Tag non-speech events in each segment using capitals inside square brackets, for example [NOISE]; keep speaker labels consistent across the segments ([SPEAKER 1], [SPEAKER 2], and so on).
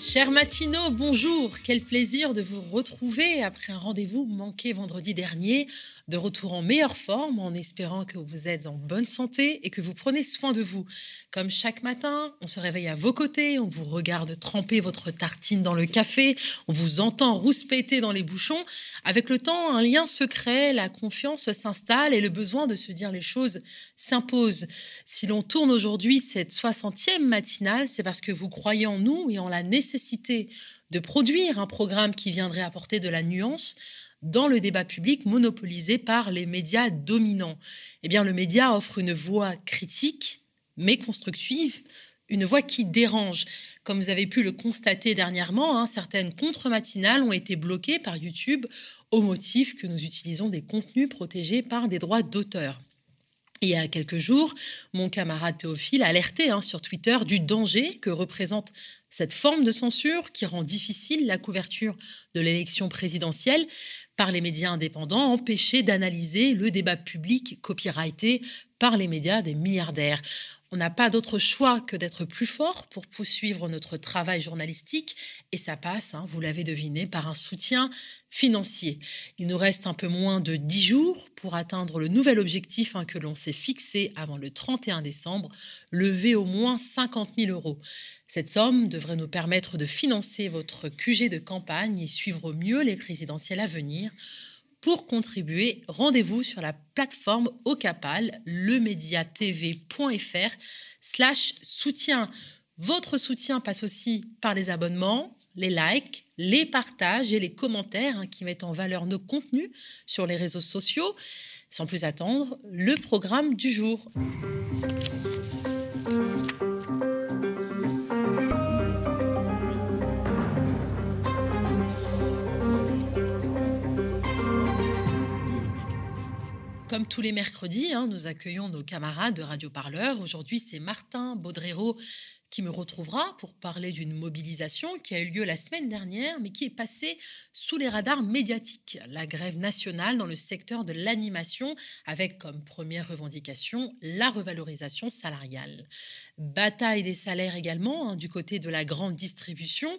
[SPEAKER 1] Chers matinaux, bonjour. Quel plaisir de vous retrouver après un rendez-vous manqué vendredi dernier. De retour en meilleure forme, en espérant que vous êtes en bonne santé et que vous prenez soin de vous. Comme chaque matin, on se réveille à vos côtés, on vous regarde tremper votre tartine dans le café, on vous entend rouspéter dans les bouchons. Avec le temps, un lien se crée, la confiance s'installe et le besoin de se dire les choses s'impose. Si l'on tourne aujourd'hui cette 60e matinale, c'est parce que vous croyez en nous et en la nécessité de produire un programme qui viendrait apporter de la nuance dans le débat public monopolisé par les médias dominants. Eh bien, le média offre une voix critique, mais constructive, une voix qui dérange. Comme vous avez pu le constater dernièrement, hein, certaines contre-matinales ont été bloquées par YouTube au motif que nous utilisons des contenus protégés par des droits d'auteur. Il y a quelques jours, mon camarade Théophile a alerté hein, sur Twitter du danger que représente cette forme de censure qui rend difficile la couverture de l'élection présidentielle par les médias indépendants, empêchés d'analyser le débat public copyrighté par les médias des milliardaires. On n'a pas d'autre choix que d'être plus fort pour poursuivre notre travail journalistique et ça passe, hein, vous l'avez deviné, par un soutien financier. Il nous reste un peu moins de 10 jours pour atteindre le nouvel objectif hein, que l'on s'est fixé avant le 31 décembre, lever au moins 50 000 euros. Cette somme devrait nous permettre de financer votre QG de campagne et suivre au mieux les présidentielles à venir. Pour contribuer, rendez-vous sur la plateforme Ocapal, lemediatv.fr slash soutien. Votre soutien passe aussi par les abonnements, les likes, les partages et les commentaires hein, qui mettent en valeur nos contenus sur les réseaux sociaux. Sans plus attendre, le programme du jour. Comme tous les mercredis, hein, nous accueillons nos camarades de Radio Parleur. Aujourd'hui, c'est Martin Baudrero qui me retrouvera pour parler d'une mobilisation qui a eu lieu la semaine dernière, mais qui est passée sous les radars médiatiques. La grève nationale dans le secteur de l'animation, avec comme première revendication la revalorisation salariale. Bataille des salaires également hein, du côté de la grande distribution.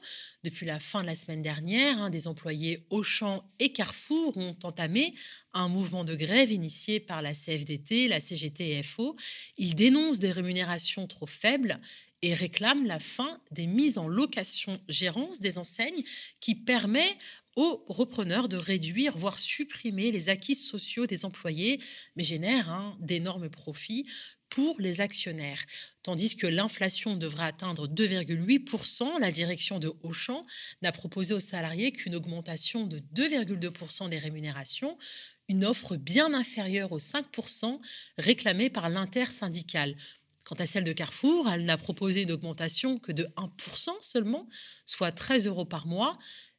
[SPEAKER 1] Depuis la fin de la semaine dernière, hein, des employés Auchan et Carrefour ont entamé un mouvement de grève initié par la CFDT, la CGT et FO. Ils dénoncent des rémunérations trop faibles et réclame la fin des mises en location-gérance des enseignes qui permet aux repreneurs de réduire, voire supprimer les acquis sociaux des employés, mais génère hein, d'énormes profits pour les actionnaires. Tandis que l'inflation devrait atteindre 2,8%, la direction de Auchan n'a proposé aux salariés qu'une augmentation de 2,2% des rémunérations, une offre bien inférieure aux 5% réclamée par l'intersyndicale. Quant à celle de Carrefour, elle n'a proposé d'augmentation que de 1% seulement, soit 13 euros par mois.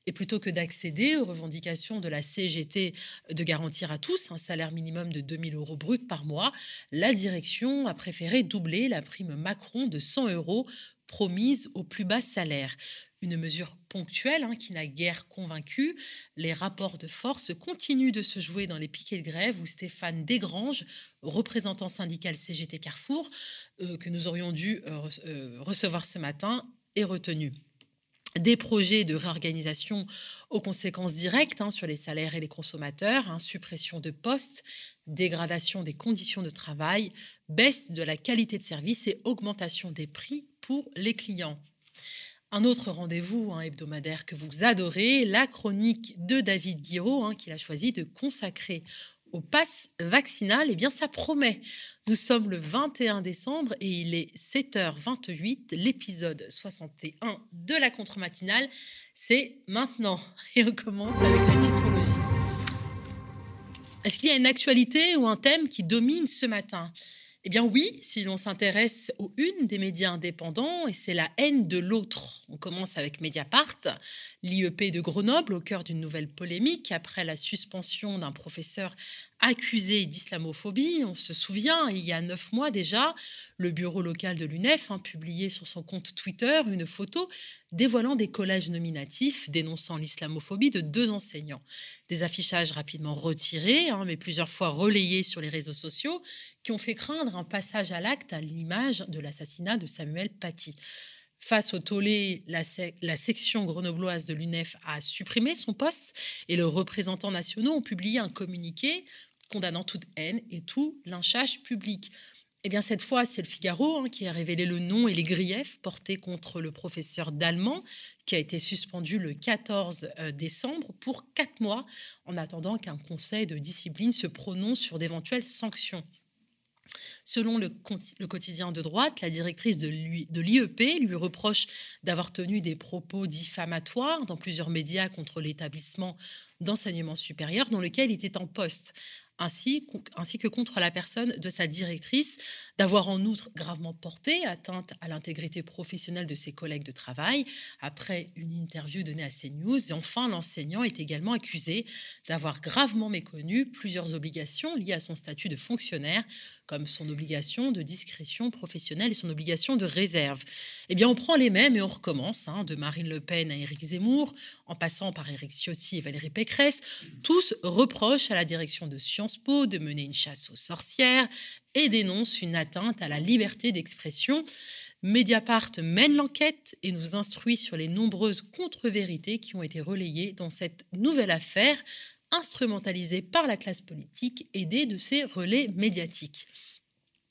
[SPEAKER 1] Et plutôt que d'accéder aux revendications de la CGT de garantir à tous un salaire minimum de 2000 euros brut par mois, la direction a préféré doubler la prime Macron de 100 euros promise au plus bas salaire une mesure ponctuelle hein, qui n'a guère convaincu. Les rapports de force continuent de se jouer dans les piquets de grève où Stéphane Desgranges, représentant syndical CGT Carrefour, euh, que nous aurions dû euh, euh, recevoir ce matin, est retenu des projets de réorganisation aux conséquences directes hein, sur les salaires et les consommateurs, hein, suppression de postes, dégradation des conditions de travail, baisse de la qualité de service et augmentation des prix pour les clients. Un autre rendez-vous hein, hebdomadaire que vous adorez, la chronique de David Guiraud, hein, qu'il a choisi de consacrer au pass vaccinal, eh bien ça promet. Nous sommes le 21 décembre et il est 7h28, l'épisode 61 de la contre-matinale. C'est maintenant. Et on commence avec la titrologie. Est-ce qu'il y a une actualité ou un thème qui domine ce matin? Eh bien oui, si l'on s'intéresse aux une des médias indépendants, et c'est la haine de l'autre. On commence avec Mediapart, l'IEP de Grenoble, au cœur d'une nouvelle polémique après la suspension d'un professeur accusé d'islamophobie. On se souvient, il y a neuf mois déjà, le bureau local de l'UNEF a hein, publié sur son compte Twitter une photo dévoilant des collèges nominatifs dénonçant l'islamophobie de deux enseignants. Des affichages rapidement retirés, hein, mais plusieurs fois relayés sur les réseaux sociaux, qui ont fait craindre un passage à l'acte à l'image de l'assassinat de Samuel Paty. Face au tollé, la, section grenobloise de l'UNEF a supprimé son poste et les représentants nationaux ont publié un communiqué condamnant toute haine et tout lynchage public. Eh bien, cette fois, c'est le Figaro hein, qui a révélé le nom et les griefs portés contre le professeur d'allemand, qui a été suspendu le 14 euh, décembre pour quatre mois, en attendant qu'un conseil de discipline se prononce sur d'éventuelles sanctions. Selon le, quotidien de droite, la directrice de l'IEP lui reproche d'avoir tenu des propos diffamatoires dans plusieurs médias contre l'établissement d'enseignement supérieur dans lequel il était en poste ainsi, que contre la personne de sa directrice, d'avoir en outre gravement porté atteinte à l'intégrité professionnelle de ses collègues de travail, après une interview donnée à CNews. Et enfin, l'enseignant est également accusé d'avoir gravement méconnu plusieurs obligations liées à son statut de fonctionnaire, comme son obligation de discrétion professionnelle et son obligation de réserve. Eh bien, on prend les mêmes et on recommence, hein, de Marine Le Pen à Éric Zemmour, en passant par Éric Ciotti et Valérie Pécresse, tous reprochent à la direction de Sciences Po de mener une chasse aux sorcières et dénoncent une atteinte à la liberté d'expression. Mediapart mène l'enquête et nous instruit sur les nombreuses contre-vérités qui ont été relayées dans cette nouvelle affaire instrumentalisée par la classe politique aidée de ses relais médiatiques.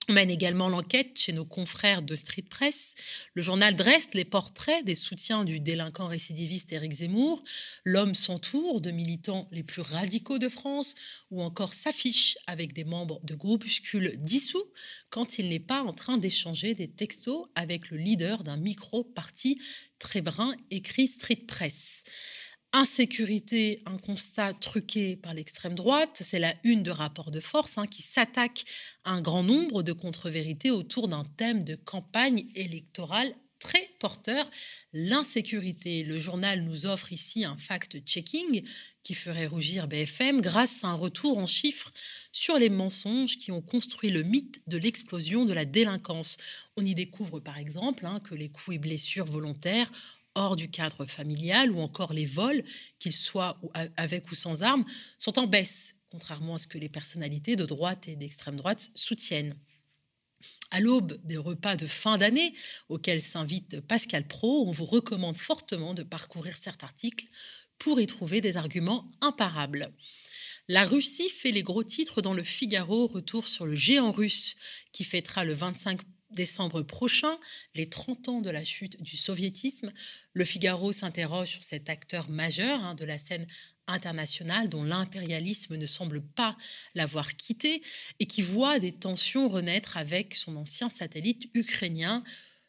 [SPEAKER 1] On mène également l'enquête chez nos confrères de Street Press. Le journal dresse les portraits des soutiens du délinquant récidiviste Éric Zemmour. L'homme s'entoure de militants les plus radicaux de France ou encore s'affiche avec des membres de groupuscules dissous quand il n'est pas en train d'échanger des textos avec le leader d'un micro-parti très brun écrit Street Press. Insécurité, un constat truqué par l'extrême droite. C'est la une de rapport de force hein, qui s'attaque à un grand nombre de contre-vérités autour d'un thème de campagne électorale très porteur, l'insécurité. Le journal nous offre ici un fact-checking qui ferait rougir BFM grâce à un retour en chiffres sur les mensonges qui ont construit le mythe de l'explosion de la délinquance. On y découvre par exemple hein, que les coups et blessures volontaires hors du cadre familial ou encore les vols, qu'ils soient avec ou sans armes, sont en baisse, contrairement à ce que les personnalités de droite et d'extrême droite soutiennent. À l'aube des repas de fin d'année auxquels s'invite Pascal Pro, on vous recommande fortement de parcourir cet article pour y trouver des arguments imparables. La Russie fait les gros titres dans le Figaro, retour sur le géant russe qui fêtera le 25 décembre prochain, les 30 ans de la chute du soviétisme, le Figaro s'interroge sur cet acteur majeur hein, de la scène internationale dont l'impérialisme ne semble pas l'avoir quitté et qui voit des tensions renaître avec son ancien satellite ukrainien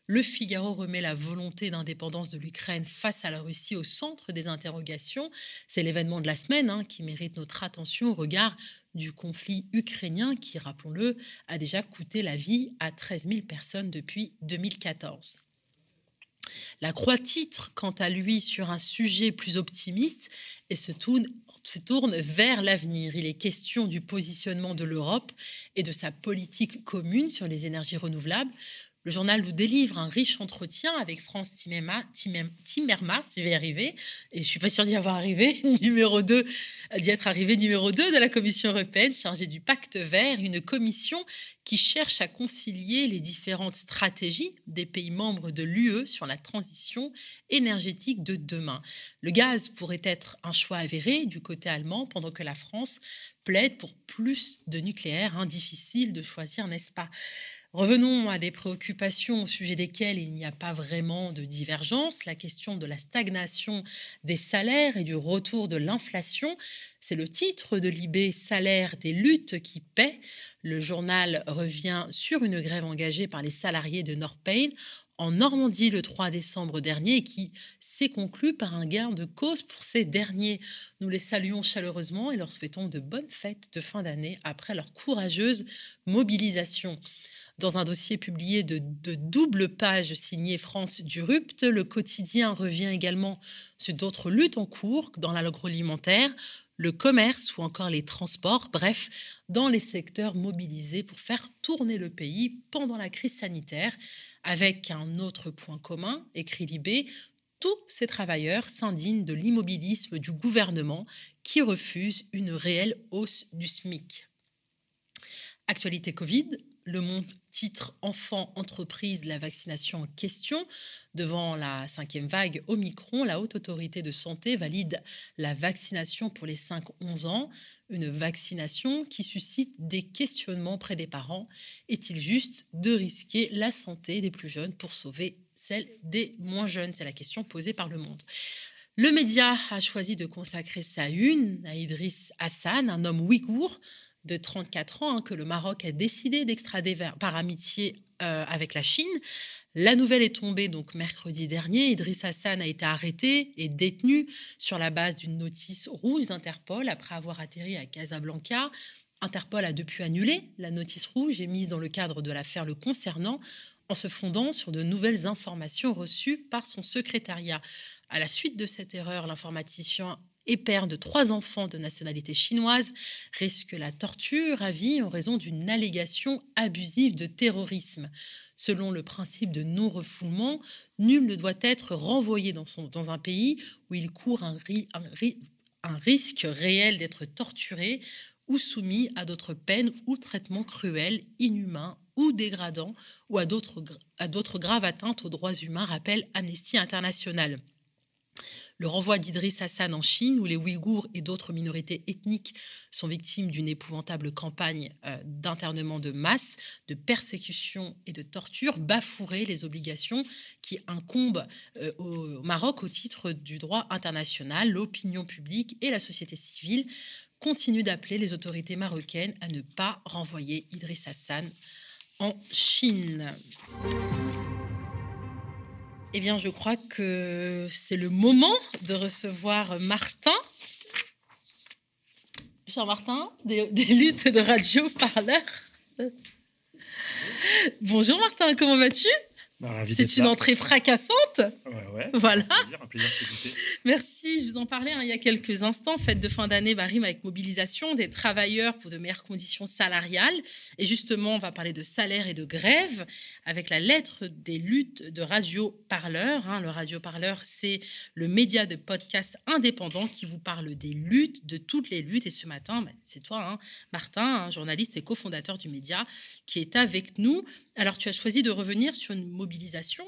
[SPEAKER 1] le Figaro remet la volonté d'indépendance de l'Ukraine face à la Russie au centre des interrogations. C'est l'événement de la semaine hein, qui mérite notre attention au regard du conflit ukrainien qui, rappelons-le, a déjà coûté la vie à 13 000 personnes depuis 2014. La Croix titre, quant à lui, sur un sujet plus optimiste et se tourne, se tourne vers l'avenir. Il est question du positionnement de l'Europe et de sa politique commune sur les énergies renouvelables. Le journal nous délivre un riche entretien avec France Timmermans, je vais y arriver, et je suis pas sûre d'y avoir arrivé, [LAUGHS] numéro 2, d'y être arrivé numéro 2 de la Commission européenne chargée du pacte vert, une commission qui cherche à concilier les différentes stratégies des pays membres de l'UE sur la transition énergétique de demain. Le gaz pourrait être un choix avéré du côté allemand, pendant que la France plaide pour plus de nucléaire. Hein, difficile de choisir, n'est-ce pas? Revenons à des préoccupations au sujet desquelles il n'y a pas vraiment de divergence. La question de la stagnation des salaires et du retour de l'inflation, c'est le titre de l'IB Salaire des luttes qui paient. Le journal revient sur une grève engagée par les salariés de Norpain en Normandie le 3 décembre dernier qui s'est conclue par un gain de cause pour ces derniers. Nous les saluons chaleureusement et leur souhaitons de bonnes fêtes de fin d'année après leur courageuse mobilisation. Dans un dossier publié de, double page signé France Durupt, le quotidien revient également sur d'autres luttes en cours dans l'agroalimentaire, le commerce ou encore les transports, bref, dans les secteurs mobilisés pour faire tourner le pays pendant la crise sanitaire, avec un autre point commun, écrit Libé, tous ces travailleurs s'indignent de l'immobilisme du gouvernement qui refuse une réelle hausse du SMIC. Actualité Covid, Le Monde titre Enfants, entreprises, la vaccination en question. Devant la cinquième vague Omicron, la Haute Autorité de Santé valide la vaccination pour les 5-11 ans. Une vaccination qui suscite des questionnements près des parents. Est-il juste de risquer la santé des plus jeunes pour sauver celle des moins jeunes? C'est la question posée par Le Monde. Le média a choisi de consacrer sa une à Idriss Hassan, un homme ouïghour de 34 ans hein, que le Maroc a décidé d'extrader par amitié euh, avec la Chine. La nouvelle est tombée donc mercredi dernier. Idriss Hassan a été arrêté et détenu sur la base d'une notice rouge d'Interpol après avoir atterri à Casablanca. Interpol a depuis annulé la notice rouge émise dans le cadre de l'affaire le concernant en se fondant sur de nouvelles informations reçues par son secrétariat. À la suite de cette erreur, l'informaticien et père de trois enfants de nationalité chinoise, risque la torture à vie en raison d'une allégation abusive de terrorisme. Selon le principe de non-refoulement, nul ne doit être renvoyé dans, un pays où il court un risque réel d'être torturé ou soumis à d'autres peines ou traitements cruels, inhumains ou dégradants, ou à d'autres graves atteintes aux droits humains, rappelle Amnesty International. Le renvoi d'Idriss Hassan en Chine, où les Ouïghours et d'autres minorités ethniques sont victimes d'une épouvantable campagne euh, d'internement de masse, de persécution et de torture, bafouerait les obligations qui incombent euh, au Maroc au titre du droit international. L'opinion publique et la société civile continuent d'appeler les autorités marocaines à ne pas renvoyer Idriss Hassan en Chine. Eh bien, je crois que c'est le moment de recevoir Martin. Cher Martin, des, luttes de radio parleur. Bonjour Martin, comment vas-tu? C'est une entrée fracassante.
[SPEAKER 2] Ouais, [LAUGHS]
[SPEAKER 1] Voilà.
[SPEAKER 2] Un plaisir,
[SPEAKER 1] Merci. Je vous en parlais hein, il y a quelques instants. Fête de fin d'année rime avec mobilisation des travailleurs pour de meilleures conditions salariales. Et justement, on va parler de salaire et de grève avec la lettre des luttes de Radio Parleur. Hein. Le Radio Parleur, c'est le média de podcast indépendant qui vous parle des luttes, de toutes les luttes. Et ce matin, bah, c'est toi, hein, Martin, journaliste et cofondateur du média, qui est avec nous. Alors, tu as choisi de revenir sur une mobilisation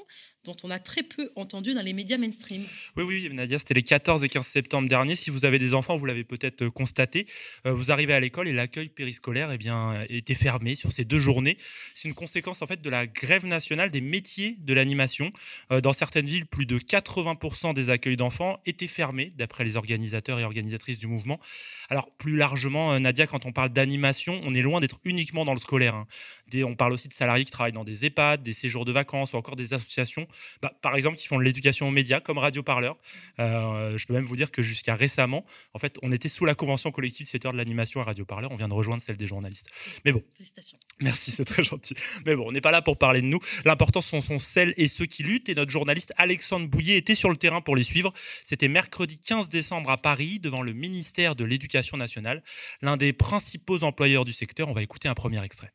[SPEAKER 1] dont on a très peu entendu dans les médias mainstream.
[SPEAKER 2] Oui, oui, Nadia, c'était les 14 et 15 septembre dernier. Si vous avez des enfants, vous l'avez peut-être euh, constaté, euh, vous arrivez à l'école et l'accueil périscolaire eh bien, était fermé sur ces deux journées. C'est une conséquence en fait de la grève nationale des métiers de l'animation. Euh, dans certaines villes, plus de 80% des accueils d'enfants étaient fermés, d'après les organisateurs et organisatrices du mouvement. Alors, plus largement, Nadia, quand on parle d'animation, on est loin d'être uniquement dans le scolaire. Hein. on parle aussi de salariés qui travaillent dans des EHPAD, des séjours de vacances ou encore des associations bah, par exemple, qui font de l'éducation aux médias, comme Radio Parleur. Euh, je peux même vous dire que jusqu'à récemment, en fait, on était sous la convention collective secteur de l'animation à Radio Parleur. On vient de rejoindre celle des journalistes. Mais bon.
[SPEAKER 1] Félicitations.
[SPEAKER 2] Merci, c'est très gentil. Mais bon, on n'est pas là pour parler de nous. L'important, ce sont celles et ceux qui luttent. Et notre journaliste Alexandre Bouillet était sur le terrain pour les suivre. C'était mercredi 15 décembre à Paris, devant le ministère de l'Éducation nationale, l'un des principaux employeurs du secteur. On va écouter un premier extrait.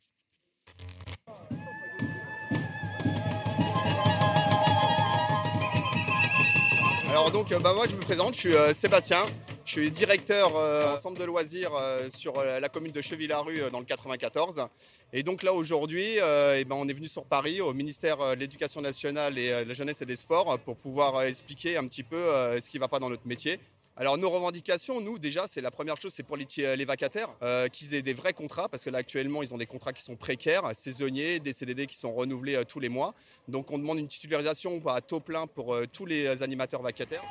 [SPEAKER 3] Donc euh, bah, moi je me présente, je suis euh, Sébastien, je suis directeur euh, centre de loisirs sur la commune de Cheville-la-Rue dans le 94. Et donc là aujourd'hui, eh ben, on est venu sur Paris au ministère de l'Éducation nationale et de la jeunesse et des sports pour pouvoir expliquer un petit peu ce qui ne va pas dans notre métier alors nos revendications, nous déjà, c'est la première chose, c'est pour les, les vacataires, euh, qu'ils aient des vrais contrats, parce que là actuellement, ils ont des contrats qui sont précaires, saisonniers, des CDD qui sont renouvelés euh, tous les mois. Donc on demande une titularisation à taux plein pour euh, tous les animateurs vacataires.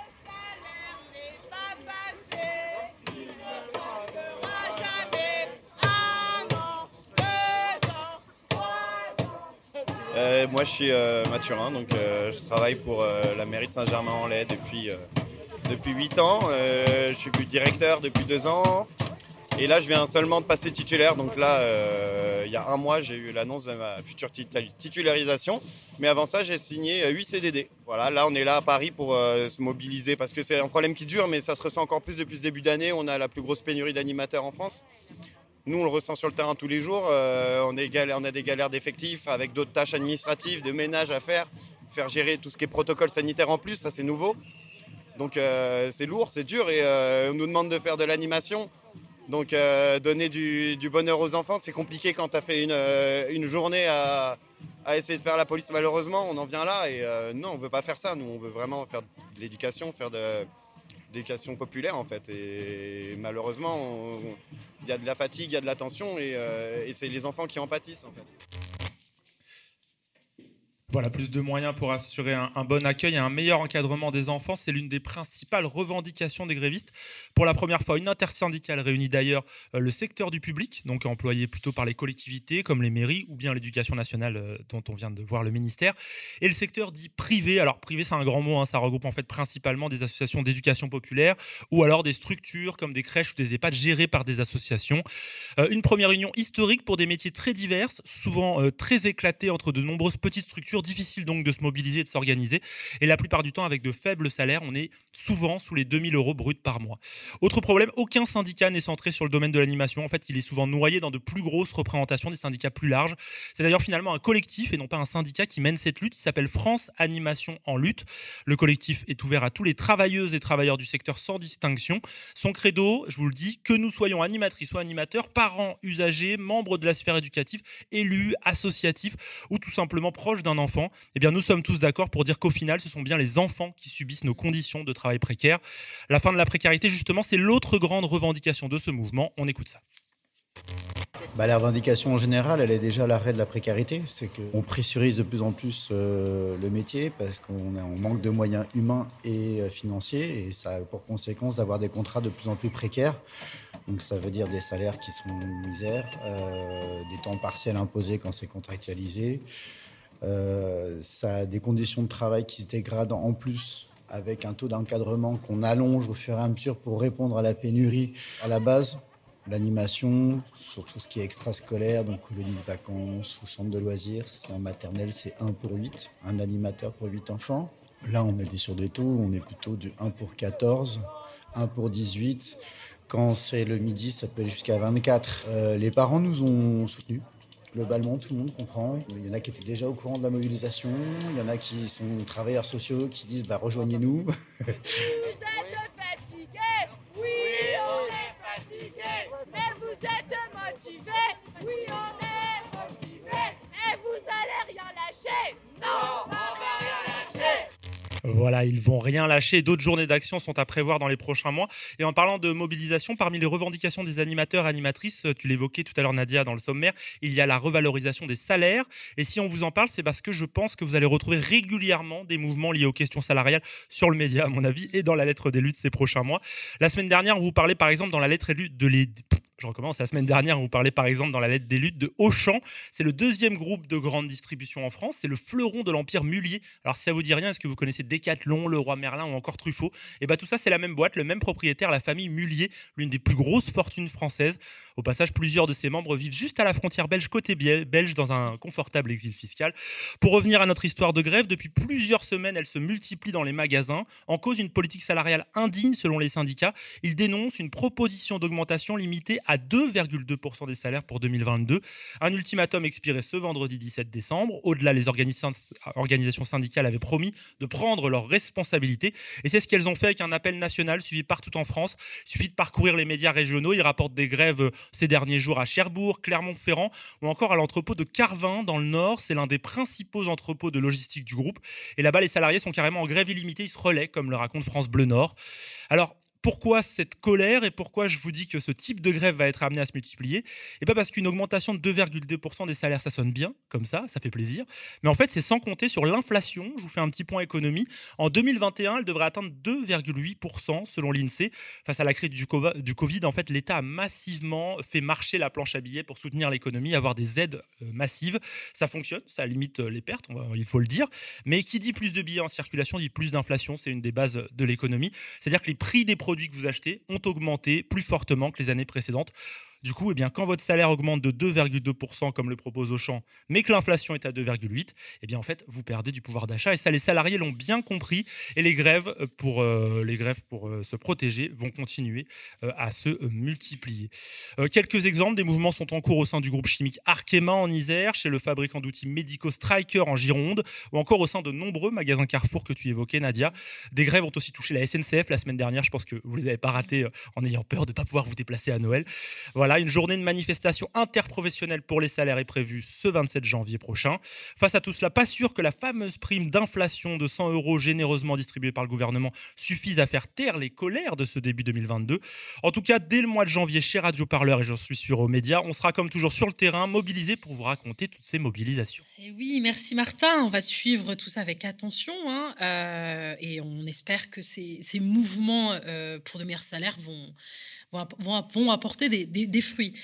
[SPEAKER 4] moi je suis Mathurin, donc je travaille pour la mairie de Saint-Germain-en-Laye depuis depuis 8 ans. Euh, je suis directeur depuis 2 ans. Et là, je viens seulement de passer titulaire. Donc là, euh, il y a un mois, j'ai eu l'annonce de ma future titularisation. Mais avant ça, j'ai signé 8 CDD. Voilà, là, on est là à Paris pour euh, se mobiliser parce que c'est un problème qui dure, mais ça se ressent encore plus depuis ce début d'année. On a la plus grosse pénurie d'animateurs en France. Nous, on le ressent sur le terrain tous les jours. on, on a des galères d'effectifs avec d'autres tâches administratives, de ménage à faire, faire gérer tout ce qui est protocole sanitaire en plus, ça c'est nouveau. Donc euh, c'est lourd, c'est dur et euh, on nous demande de faire de l'animation. Donc donner du, bonheur aux enfants, c'est compliqué quand tu as fait une, journée à, essayer de faire la police. Malheureusement, on en vient là et non, on veut pas faire ça. Nous, on veut vraiment faire de l'éducation, faire de l'éducation populaire en fait. Et malheureusement, il y a de la fatigue, il y a de la tension et, et c'est les enfants qui en pâtissent en fait.
[SPEAKER 2] Voilà, plus de moyens pour assurer un, bon accueil et un meilleur encadrement des enfants, c'est l'une des principales revendications des grévistes. Pour la première fois, une intersyndicale réunit d'ailleurs euh, le secteur du public, donc employé plutôt par les collectivités comme les mairies ou bien l'éducation nationale euh, dont on vient de voir le ministère, et le secteur dit privé. Alors privé, c'est un grand mot, hein, ça regroupe en fait principalement des associations d'éducation populaire ou alors des structures comme des crèches ou des EHPAD gérées par des associations. Euh, une première union historique pour des métiers très divers, souvent très éclatés entre de nombreuses petites structures difficile donc de se mobiliser, de s'organiser. Et la plupart du temps, avec de faibles salaires, on est souvent sous les 2000 euros bruts par mois. Autre problème, aucun syndicat n'est centré sur le domaine de l'animation. En fait, il est souvent noyé dans de plus grosses représentations des syndicats plus larges. C'est d'ailleurs finalement un collectif et non pas un syndicat qui mène cette lutte. Il s'appelle France Animation en lutte. Le collectif est ouvert à tous les travailleuses et travailleurs du secteur sans distinction. Son credo, je vous le dis, que nous soyons animatrices ou animateurs, parents, usagers, membres de la sphère éducative, élus, associatifs ou tout simplement proches d'un enfant eh bien, nous sommes tous d'accord pour dire qu'au final, ce sont bien les enfants qui subissent nos conditions de travail précaires. La fin de la précarité, justement, c'est l'autre grande revendication de ce mouvement. On écoute ça.
[SPEAKER 5] Bah, la revendication en général, elle est déjà l'arrêt de la précarité. C'est qu'on pressurise de plus en plus euh, le métier parce qu'on manque de moyens humains et euh, financiers et ça a pour conséquence d'avoir des contrats de plus en plus précaires. Donc ça veut dire des salaires qui sont une misère, euh, des temps partiels imposés quand c'est contractualisé, euh, ça a des conditions de travail qui se dégradent en plus avec un taux d'encadrement qu'on allonge au fur et à mesure pour répondre à la pénurie à la base. L'animation, sur tout ce qui est extrascolaire, donc le lit de vacances ou centre de loisirs, c'est en maternelle, c'est 1 pour 8, un animateur pour 8 enfants. Là, on est sur des taux, on est plutôt du 1 pour 14, 1 pour 18. Quand c'est le midi, ça peut aller jusqu'à 24. Euh, les parents nous ont soutenus globalement, tout le monde comprend. Il y en a qui étaient déjà au courant de la mobilisation, il y en a qui sont travailleurs sociaux qui disent bah, rejoignez-nous.
[SPEAKER 6] Vous êtes fatigués Oui, on est fatigués Mais vous êtes motivés Oui, on est
[SPEAKER 2] voilà, ils vont rien lâcher. D'autres journées d'action sont à prévoir dans les prochains mois. Et en parlant de mobilisation, parmi les revendications des animateurs et animatrices, tu l'évoquais tout à l'heure Nadia dans le sommaire, il y a la revalorisation des salaires. Et si on vous en parle, c'est parce que je pense que vous allez retrouver régulièrement des mouvements liés aux questions salariales sur le média, à mon avis, et dans la lettre des luttes ces prochains mois. La semaine dernière, on vous parlait par exemple dans la lettre élue de les je recommence. La semaine dernière, on vous parlait par exemple dans la lettre des luttes de Auchan. C'est le deuxième groupe de grande distribution en France. C'est le fleuron de l'empire Mullier. Alors, si ça vous dit rien, est-ce que vous connaissez Decathlon, Le Roi Merlin ou encore Truffaut? Eh bien, tout ça, c'est la même boîte, le même propriétaire, la famille Mullier, l'une des plus grosses fortunes françaises. Au passage, plusieurs de ses membres vivent juste à la frontière belge, côté belge, dans un confortable exil fiscal. Pour revenir à notre histoire de grève, depuis plusieurs semaines, elle se multiplie dans les magasins. En cause une politique salariale indigne selon les syndicats. Ils dénoncent une proposition d'augmentation limitée à 2,2% des salaires pour 2022. Un ultimatum expiré ce vendredi 17 décembre. Au-delà, les organisations syndicales avaient promis de prendre leurs responsabilités. Et c'est ce qu'elles ont fait avec un appel national suivi partout en France. Il suffit de parcourir les médias régionaux. Ils rapportent des grèves euh, ces derniers jours à Cherbourg, Clermont-Ferrand ou encore à l'entrepôt de Carvin dans le Nord. C'est l'un des principaux entrepôts de logistique du groupe. Et là-bas, les salariés sont carrément en grève illimitée. Ils se relaient, comme le raconte France Bleu Nord. Alors, pourquoi cette colère et pourquoi je vous dis que ce type de grève va être amené à se multiplier? Et pas parce qu'une augmentation de 2,2% des salaires, ça sonne bien, comme ça, ça fait plaisir. Mais en fait, c'est sans compter sur l'inflation. Je vous fais un petit point économie. En 2021, elle devrait atteindre 2,8% selon l'INSEE. Face à la crise du Covid, en fait, l'État a massivement fait marcher la planche à billets pour soutenir l'économie, avoir des aides euh, massives. Ça fonctionne, ça limite euh, les pertes, il faut le dire. Mais qui dit plus de billets en circulation dit plus d'inflation. C'est une des bases de l'économie. C'est-à-dire que les prix des produits que vous achetez ont augmenté plus fortement que les années précédentes. Du coup, eh bien, quand votre salaire augmente de 2,2% comme le propose Auchan, mais que l'inflation est à 2,8%, eh bien, en fait, vous perdez du pouvoir d'achat. Et ça, les salariés l'ont bien compris. Et les grèves euh, pour, euh, les grèves pour euh, se protéger vont continuer à se multiplier. quelques exemples des mouvements sont en cours au sein du groupe chimique Arkema en Isère, chez le fabricant d'outils médicaux Striker en Gironde, ou encore au sein de nombreux magasins Carrefour que tu évoquais, Nadia. Des grèves ont aussi touché la SNCF la semaine dernière. Je pense que vous ne les avez pas ratées en ayant peur de ne pas pouvoir vous déplacer à Noël. Voilà, une journée de manifestation interprofessionnelle pour les salaires est prévue ce 27 janvier prochain. Face à tout cela, pas sûr que la fameuse prime d'inflation de 100 euros généreusement distribuée par le gouvernement suffise à faire taire les colères de ce début 2022. En tout cas, dès le mois de janvier, chez Radio Parleur, et j'en suis sûr aux médias, on sera comme toujours sur le terrain, mobilisé pour vous raconter toutes ces mobilisations.
[SPEAKER 1] Et oui, merci Martin. On va suivre tout ça avec attention hein, euh, et on espère que ces, mouvements euh, pour de meilleurs salaires vont, vont, apporter des fruits.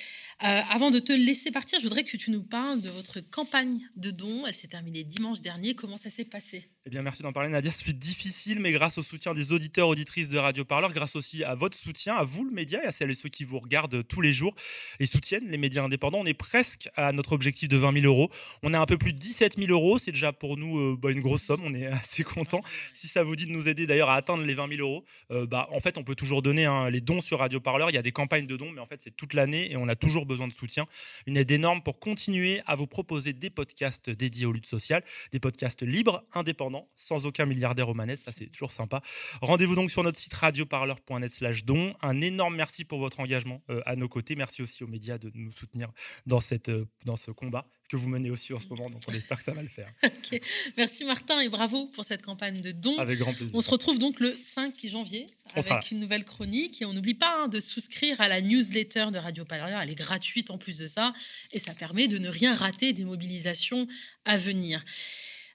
[SPEAKER 1] Euh, avant de te laisser partir, je voudrais que tu nous parles de votre campagne de dons. Elle s'est terminée dimanche dernier. Comment ça s'est passé?
[SPEAKER 2] Eh bien, merci d'en parler, Nadia. C'est difficile, mais grâce au soutien des auditeurs, auditrices de Radio Parleur, grâce aussi à votre soutien, à vous, le média, et à celles et ceux qui vous regardent tous les jours et soutiennent les médias indépendants, on est presque à notre objectif de 20 000 euros. On a un peu plus de 17 000 euros. C'est déjà pour nous euh, bah, une grosse somme. On est [LAUGHS] assez content. Si ça vous dit de nous aider d'ailleurs à atteindre les 20 000 euros, euh, bah, en fait, on peut toujours donner hein, les dons sur Radio Parleur. Il y a des campagnes de dons, mais en fait, c'est toute l'année et on a toujours besoin de soutien. Une aide énorme pour continuer à vous proposer des podcasts dédiés aux luttes sociales, des podcasts libres, indépendants, sans aucun milliardaire aux manettes, ça c'est toujours sympa. Rendez-vous donc sur notre site radioparleur.net slash don. Un énorme merci pour votre engagement euh, à nos côtés. Merci aussi aux médias de nous soutenir dans, cette, euh, dans ce combat que vous menez aussi en ce moment. Donc on espère que ça va le faire. [LAUGHS]
[SPEAKER 1] Merci Martin et bravo pour cette campagne de dons.
[SPEAKER 2] Avec grand plaisir.
[SPEAKER 1] On se retrouve donc le 5 janvier avec une nouvelle chronique et on n'oublie pas hein, de souscrire à la newsletter de Radio Parleur. Elle est gratuite en plus de ça et ça permet de ne rien rater des mobilisations à venir.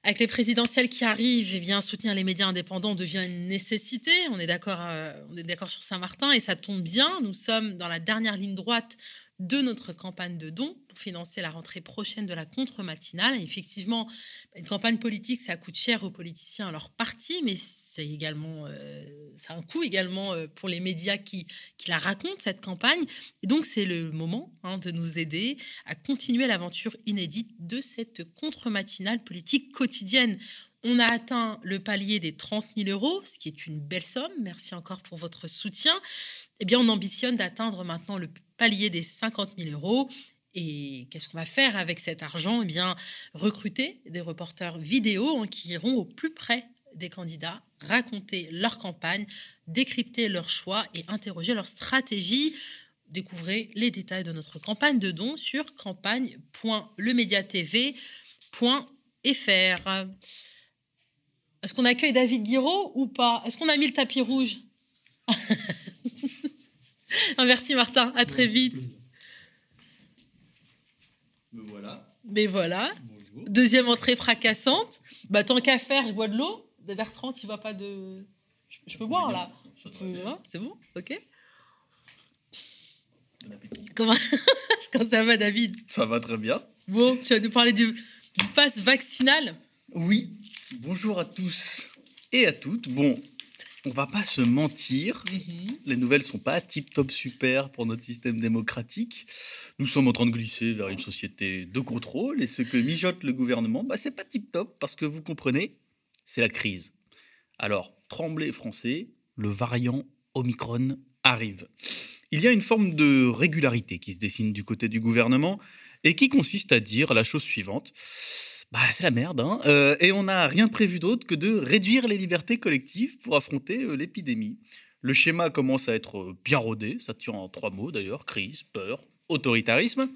[SPEAKER 1] Avec les présidentielles qui arrivent, eh bien, soutenir les médias indépendants devient une nécessité. On est d'accord, euh, on est d'accord sur Saint-Martin et ça tombe bien. Nous sommes dans la dernière ligne droite de notre campagne de dons pour financer la rentrée prochaine de la contre-matinale. Effectivement, une campagne politique, ça coûte cher aux politiciens, à leur parti, mais c'est également, euh, ça a un coût également euh, pour les médias qui, qui la racontent, cette campagne. Et donc, c'est le moment hein, de nous aider à continuer l'aventure inédite de cette contre-matinale politique quotidienne. On a atteint le palier des 30 000 euros, ce qui est une belle somme. Merci encore pour votre soutien. Eh bien, on ambitionne d'atteindre maintenant le palier des 50 000 euros. Et qu'est-ce qu'on va faire avec cet argent? Eh bien, recruter des reporters vidéo hein, qui iront au plus près des candidats, raconter leur campagne, décrypter leurs choix et interroger leur stratégie. Découvrez les détails de notre campagne de dons sur campagne.lemediatv.fr. Est-ce qu'on accueille David Guiraud ou pas? Est-ce qu'on a mis le tapis rouge? [LAUGHS] [LAUGHS] Merci Martin, à très vite.
[SPEAKER 7] Me voilà.
[SPEAKER 1] Mais voilà. Deuxième entrée fracassante. Bah, tant qu'à faire, je bois de l'eau. Bertrand, tu vois pas de. Je, peux boire là hein, C'est bon Ok. Comment... [LAUGHS] Comment ça va, David?
[SPEAKER 7] Ça va très bien.
[SPEAKER 1] Bon, tu vas nous parler du, du pass vaccinal?
[SPEAKER 7] Oui. Bonjour à tous et à toutes. Bon, on va pas se mentir, mhm. les nouvelles sont pas tip top super pour notre système démocratique. Nous sommes en train de glisser vers une société de contrôle et ce que mijote le gouvernement, bah c'est pas tip top parce que vous comprenez, c'est la crise. Alors, tremblez français, le variant Omicron arrive. Il y a une forme de régularité qui se dessine du côté du gouvernement et qui consiste à dire la chose suivante bah, c'est la merde. Hein euh, et on n'a rien prévu d'autre que de réduire les libertés collectives pour affronter euh, l'épidémie. Le schéma commence à être euh, bien rodé, ça tient en trois mots d'ailleurs, crise, peur, autoritarisme.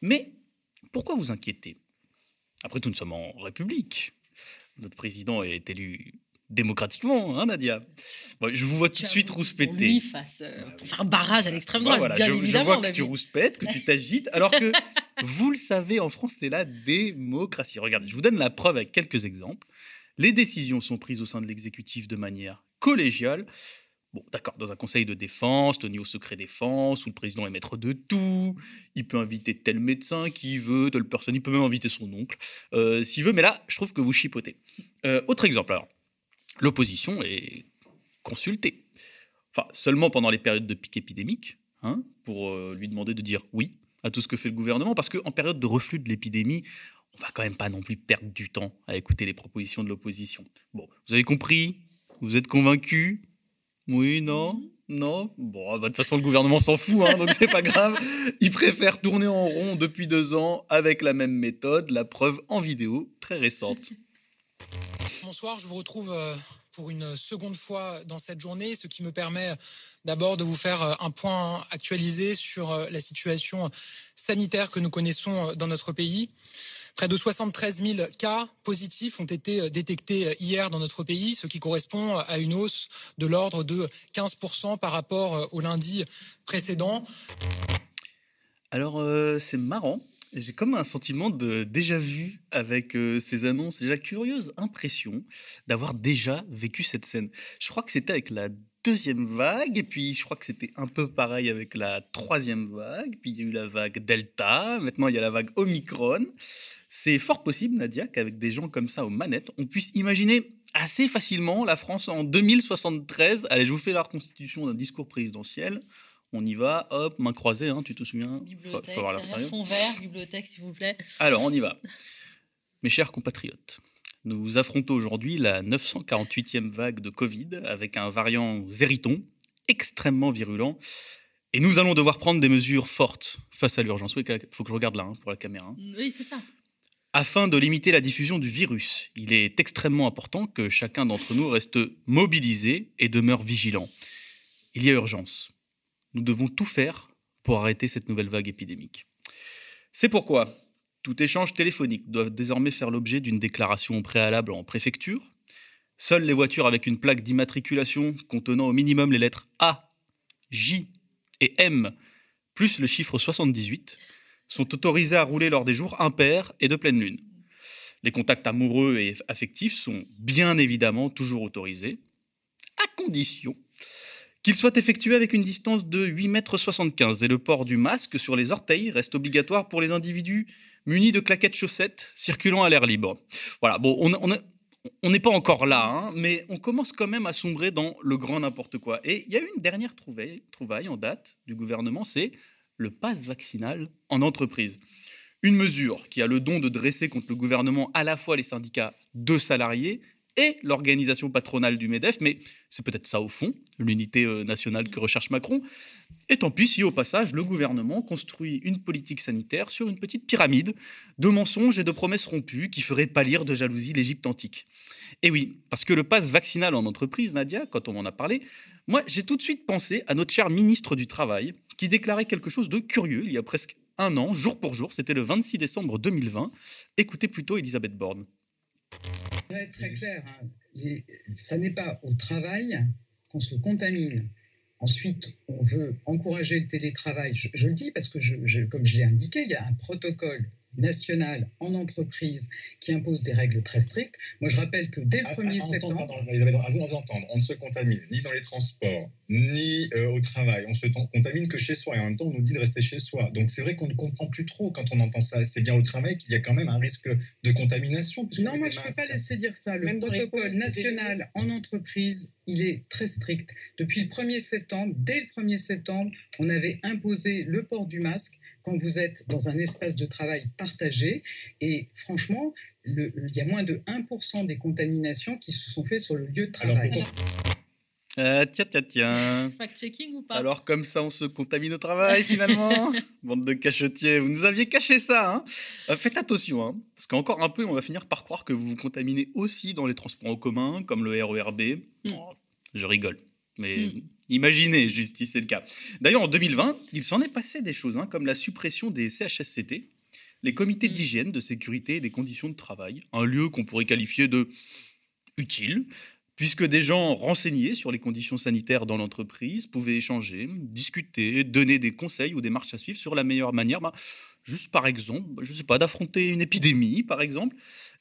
[SPEAKER 7] Mais pourquoi vous inquiétez? Après tout, nous sommes en République. Notre président est élu démocratiquement, hein, Nadia Je vous vois tout de suite rouspéter.
[SPEAKER 1] Lui face, pour faire un barrage à l'extrême droite, bien
[SPEAKER 7] je,
[SPEAKER 1] évidemment.
[SPEAKER 7] Je vois que tu rouspètes, que tu [LAUGHS] t'agites, alors que vous le savez, en France, c'est la démocratie. Regardez, je vous donne la preuve avec quelques exemples. Les décisions sont prises au sein de l'exécutif de manière collégiale. Bon, d'accord, dans un conseil de défense, tenu au secret défense, où le président est maître de tout, il peut inviter tel médecin qui veut, telle personne, il peut même inviter son oncle, euh, s'il veut, mais là, je trouve que vous chipotez. Euh, autre exemple, alors, l'opposition est consultée. Enfin, seulement pendant les périodes de pic épidémique, hein, pour euh, lui demander de dire oui à tout ce que fait le gouvernement, parce qu'en période de reflux de l'épidémie, on va quand même pas non plus perdre du temps à écouter les propositions de l'opposition. Bon, vous avez compris? Vous êtes convaincus? Oui, non? Non? Bon, bah, de toute façon, le gouvernement s'en fout, hein, donc c'est pas grave. Il préfère tourner en rond depuis deux ans avec la même méthode, la preuve en vidéo très récente.
[SPEAKER 8] Bonsoir, je vous retrouve euh, pour une seconde fois dans cette journée, ce qui me permet d'abord de vous faire euh, un point actualisé sur euh, la situation sanitaire que nous connaissons dans notre pays. Près de 73 000 cas positifs ont été détectés hier dans notre pays, ce qui correspond à une hausse de l'ordre de 15% par rapport au lundi précédent.
[SPEAKER 7] Alors, c'est marrant. J'ai comme un sentiment de déjà vu avec ces annonces, déjà curieuse impression d'avoir déjà vécu cette scène. Je crois que c'était avec la deuxième vague, et puis je crois que c'était un peu pareil avec la troisième vague, puis il y a eu la vague Delta, maintenant il y a la vague Omicron. C'est fort possible, Nadia, qu'avec des gens comme ça aux manettes, on puisse imaginer assez facilement la France en 2073. Allez, je vous fais la reconstitution d'un discours présidentiel. On y va, hop, main croisée, hein, tu te souviens?
[SPEAKER 1] Bibliothèque, fond vert, bibliothèque, s'il vous plaît.
[SPEAKER 7] Alors, on y va. Mes chers compatriotes, nous affrontons aujourd'hui la 948e vague de Covid avec un variant zériton extrêmement virulent. Et nous allons devoir prendre des mesures fortes face à l'urgence. Il faut que je regarde là hein, pour la caméra. Hein.
[SPEAKER 1] Oui, c'est ça.
[SPEAKER 7] Afin de limiter la diffusion du virus, il est extrêmement important que chacun d'entre nous reste mobilisé et demeure vigilant. Il y a urgence. Nous devons tout faire pour arrêter cette nouvelle vague épidémique. C'est pourquoi tout échange téléphonique doit désormais faire l'objet d'une déclaration préalable en préfecture. Seules les voitures avec une plaque d'immatriculation contenant au minimum les lettres A, J et M, plus le chiffre 78, sont autorisées à rouler lors des jours impairs et de pleine lune. Les contacts amoureux et affectifs sont bien évidemment toujours autorisés, à condition qu'ils soient effectués avec une distance de 8,75 m et le port du masque sur les orteils reste obligatoire pour les individus munis de claquettes chaussettes circulant à l'air libre. Voilà, bon, on n'est pas encore là, hein, mais on commence quand même à sombrer dans le grand n'importe quoi. Et il y a une dernière trouvaille, trouvaille en date du gouvernement, c'est le pass vaccinal en entreprise. Une mesure qui a le don de dresser contre le gouvernement à la fois les syndicats de salariés et l'organisation patronale du MEDEF, mais c'est peut-être ça au fond, l'unité euh, nationale que recherche Macron. Et tant pis si au passage, le gouvernement construit une politique sanitaire sur une petite pyramide de mensonges et de promesses rompues qui feraient pâlir de jalousie l'Égypte antique. Et oui, parce que le pass vaccinal en entreprise, Nadia, quand on en a parlé, moi j'ai tout de suite pensé à notre cher ministre du Travail qui déclarait quelque chose de curieux il y a presque un an, jour pour jour, c'était le 26 décembre 2020. Écoutez plutôt Elisabeth Borne
[SPEAKER 9] être très clair, hein. ça n'est pas au travail qu'on se contamine. Ensuite, on veut encourager le télétravail. Je, le dis parce que, comme je l'ai indiqué, il y a un protocole nationale en entreprise qui impose des règles très strictes. Moi, je rappelle que dès le 1er septembre... Pardon,
[SPEAKER 10] à vous entendre, on ne se contamine ni dans les transports, ni euh, au travail. On se contamine que chez soi. Et en même temps, on nous dit de rester chez soi. Donc, c'est vrai qu'on ne comprend plus trop quand on entend ça. C'est bien au travail qu'il y a quand même un risque de contamination.
[SPEAKER 9] Non, moi, je ne peux pas laisser dire ça. Le protocole national en entreprise, il est très strict. Depuis le 1er septembre, dès le 1er septembre, on avait imposé le port du masque quand vous êtes dans un espace de travail partagé. Et franchement, il y a moins de 1% des contaminations qui se sont faites sur le lieu de travail.
[SPEAKER 7] Euh, tiens, tiens, tiens.
[SPEAKER 1] Fact-checking ou pas?
[SPEAKER 7] Alors, comme ça, on se contamine au travail, finalement [LAUGHS] Bande de cachetiers, vous nous aviez caché ça, hein euh, Faites attention, hein, parce qu'encore un peu, on va finir par croire que vous vous contaminez aussi dans les transports en commun, comme le RERB. Mm. je rigole, mais mm. Imaginez, justice, c'est le cas. D'ailleurs, en 2020, il s'en est passé des choses, hein, comme la suppression des CHSCT, les comités mm. d'hygiène, de sécurité et des conditions de travail, un lieu qu'on pourrait qualifier de utile, puisque des gens renseignés sur les conditions sanitaires dans l'entreprise pouvaient échanger, discuter, donner des conseils ou des marches à suivre sur la meilleure manière, bah, juste par exemple, bah, je ne sais pas, d'affronter une épidémie, par exemple.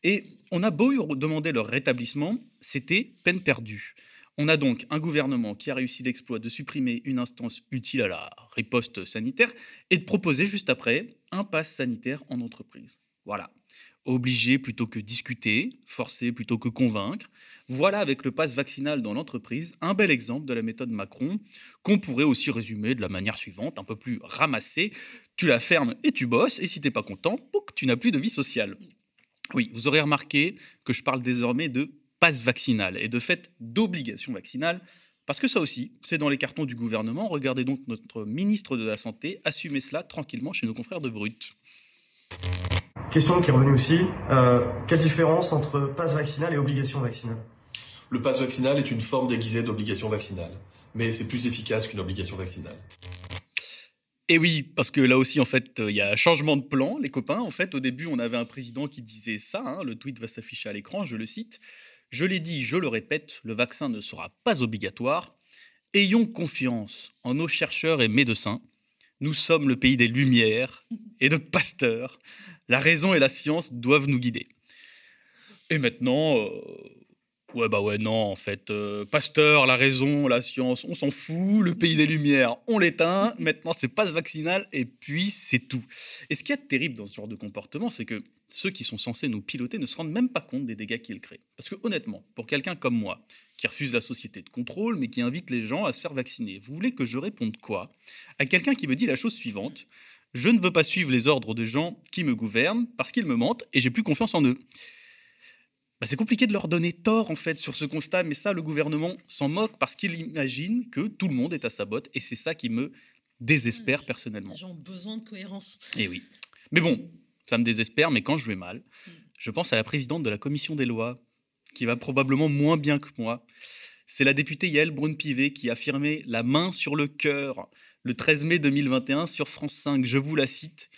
[SPEAKER 7] Et on a beau demander leur rétablissement, c'était peine perdue. On a donc un gouvernement qui a réussi l'exploit de supprimer une instance utile à la riposte sanitaire et de proposer juste après un pass sanitaire en entreprise. Voilà. Obliger plutôt que discuter, forcer plutôt que convaincre. Voilà avec le pass vaccinal dans l'entreprise un bel exemple de la méthode Macron qu'on pourrait aussi résumer de la manière suivante, un peu plus ramassée. Tu la fermes et tu bosses, et si t'es pas content, tu n'as plus de vie sociale. Oui, vous aurez remarqué que je parle désormais de passe vaccinal et de fait d'obligation vaccinale, parce que ça aussi, c'est dans les cartons du gouvernement. Regardez donc notre ministre de la Santé assumer cela tranquillement chez nos confrères de Brut.
[SPEAKER 11] Question qui est revenue aussi, euh, quelle différence entre passe vaccinal et obligation vaccinale?
[SPEAKER 12] Le passe vaccinal est une forme déguisée d'obligation vaccinale, mais c'est plus efficace qu'une obligation vaccinale.
[SPEAKER 7] Et oui, parce que là aussi, en fait, il y a un changement de plan, les copains. En fait, au début, on avait un président qui disait ça, hein, le tweet va s'afficher à l'écran, je le cite. Je l'ai dit, je le répète, le vaccin ne sera pas obligatoire. Ayons confiance en nos chercheurs et médecins. Nous sommes le pays des Lumières et de Pasteur. La raison et la science doivent nous guider. Et maintenant, euh, ouais, bah ouais, non, en fait, euh, Pasteur, la raison, la science, on s'en fout. Le pays des Lumières, on l'éteint. Maintenant, c'est passe vaccinal et puis c'est tout. Et ce qui est terrible dans ce genre de comportement, c'est que ceux qui sont censés nous piloter ne se rendent même pas compte des dégâts qu'ils créent. Parce que honnêtement, pour quelqu'un comme moi, qui refuse la société de contrôle, mais qui invite les gens à se faire vacciner, vous voulez que je réponde quoi À quelqu'un qui me dit la chose suivante je ne veux pas suivre les ordres de gens qui me gouvernent parce qu'ils me mentent et j'ai plus confiance en eux. Bah, c'est compliqué de leur donner tort en fait sur ce constat, mais ça, le gouvernement s'en moque parce qu'il imagine que tout le monde est à sa botte et c'est ça qui me désespère personnellement.
[SPEAKER 1] Les gens ont besoin de cohérence.
[SPEAKER 7] Et oui. Mais bon, ça me désespère, mais quand je vais mal, je pense à la présidente de la commission des lois, qui va probablement moins bien que moi. C'est la députée Yael Braun-Pivet qui affirmait la main sur le cœur le 13 mai 2021 sur France 5. Je vous la cite.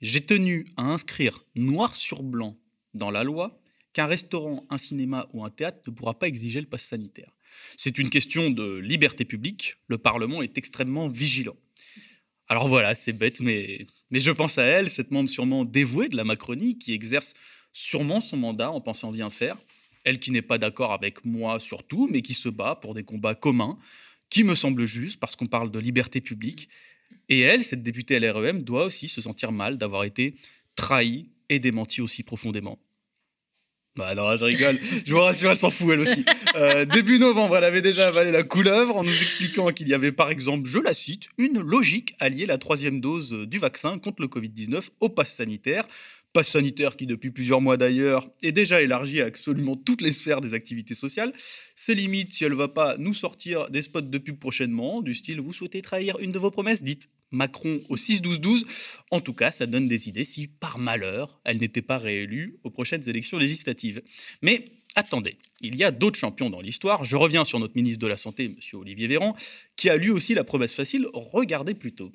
[SPEAKER 7] J'ai tenu à inscrire noir sur blanc dans la loi qu'un restaurant, un cinéma ou un théâtre ne pourra pas exiger le pass sanitaire. C'est une question de liberté publique. Le Parlement est extrêmement vigilant. Alors voilà, c'est bête, mais, mais je pense à elle, cette membre sûrement dévouée de la Macronie, qui exerce sûrement son mandat en pensant bien faire. Elle qui n'est pas d'accord avec moi sur tout, mais qui se bat pour des combats communs, qui me semblent justes parce qu'on parle de liberté publique. Et elle, cette députée LREM, doit aussi se sentir mal d'avoir été trahie et démentie aussi profondément. Bah non, je rigole. Je vous rassure, elle s'en fout elle aussi. Euh, début novembre, elle avait déjà avalé la couleuvre en nous expliquant qu'il y avait par exemple, je la cite, une logique à lier la troisième dose du vaccin contre le Covid-19 au pass sanitaire. Pass sanitaire qui, depuis plusieurs mois d'ailleurs, est déjà élargi à absolument toutes les sphères des activités sociales. C'est limite si elle va pas nous sortir des spots de pub prochainement, du style vous souhaitez trahir une de vos promesses, dites Macron au 6-12-12. En tout cas, ça donne des idées si par malheur elle n'était pas réélue aux prochaines élections législatives. Mais attendez, il y a d'autres champions dans l'histoire. Je reviens sur notre ministre de la Santé, M. Olivier Véran, qui a lui aussi la promesse facile. Regardez plutôt.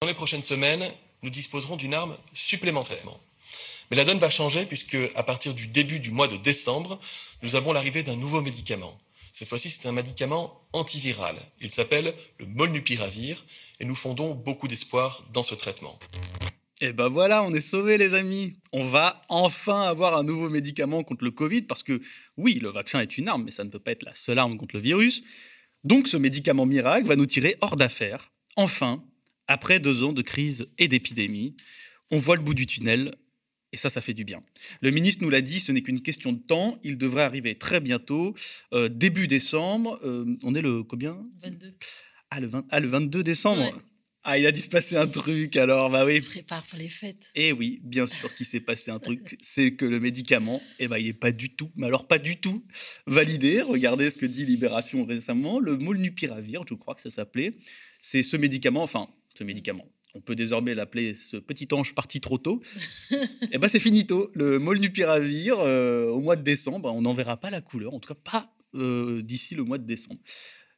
[SPEAKER 12] Dans les prochaines semaines, nous disposerons d'une arme supplémentaire. Mais la donne va changer puisque, à partir du début du mois de décembre, nous avons l'arrivée d'un nouveau médicament. Cette fois-ci, c'est un médicament antiviral. Il s'appelle le molnupiravir et nous fondons beaucoup d'espoir dans ce traitement.
[SPEAKER 7] Et ben voilà, on est sauvés les amis. On va enfin avoir un nouveau médicament contre le Covid parce que oui, le vaccin est une arme, mais ça ne peut pas être la seule arme contre le virus. Donc ce médicament miracle va nous tirer hors d'affaire. Enfin, après deux ans de crise et d'épidémie, on voit le bout du tunnel et ça, ça fait du bien. Le ministre nous l'a dit, ce n'est qu'une question de temps. Il devrait arriver très bientôt, euh, début décembre. Euh, on est le combien?
[SPEAKER 1] 22.
[SPEAKER 7] Ah, le, ah, le 22 décembre? Ah, il a dû se passer un truc alors, bah oui.
[SPEAKER 1] Il se prépare pour les fêtes.
[SPEAKER 7] Et eh oui, bien sûr qu'il s'est passé un truc. [LAUGHS] C'est que le médicament, eh ben, il n'est pas du tout, mais alors pas du tout validé. Regardez ce que dit Libération récemment. Le molnupiravir, je crois que ça s'appelait, c'est ce médicament, enfin, ce médicament on peut désormais l'appeler ce petit ange parti trop tôt, et [LAUGHS] eh ben c'est finito. Le molnupiravir, euh, au mois de décembre, on n'en verra pas la couleur, en tout cas pas euh, d'ici le mois de décembre.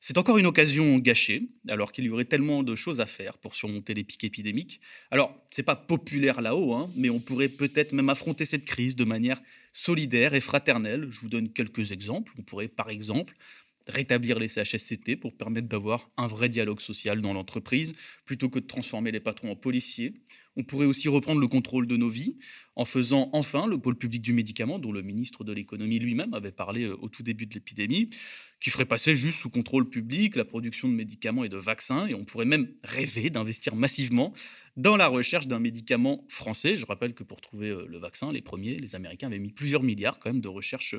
[SPEAKER 7] C'est encore une occasion gâchée, alors qu'il y aurait tellement de choses à faire pour surmonter les pics épidémiques. Alors, c'est pas populaire là-haut, hein, mais on pourrait peut-être même affronter cette crise de manière solidaire et fraternelle. Je vous donne quelques exemples. On pourrait, par exemple, rétablir les CHSCT pour permettre d'avoir un vrai dialogue social dans l'entreprise, plutôt que de transformer les patrons en policiers. On pourrait aussi reprendre le contrôle de nos vies en faisant enfin le pôle public du médicament, dont le ministre de l'économie lui-même avait parlé euh, au tout début de l'épidémie, qui ferait passer juste sous contrôle public la production de médicaments et de vaccins. Et on pourrait même rêver d'investir massivement dans la recherche d'un médicament français. Je rappelle que pour trouver euh, le vaccin, les premiers, les Américains avaient mis plusieurs milliards quand même de recherche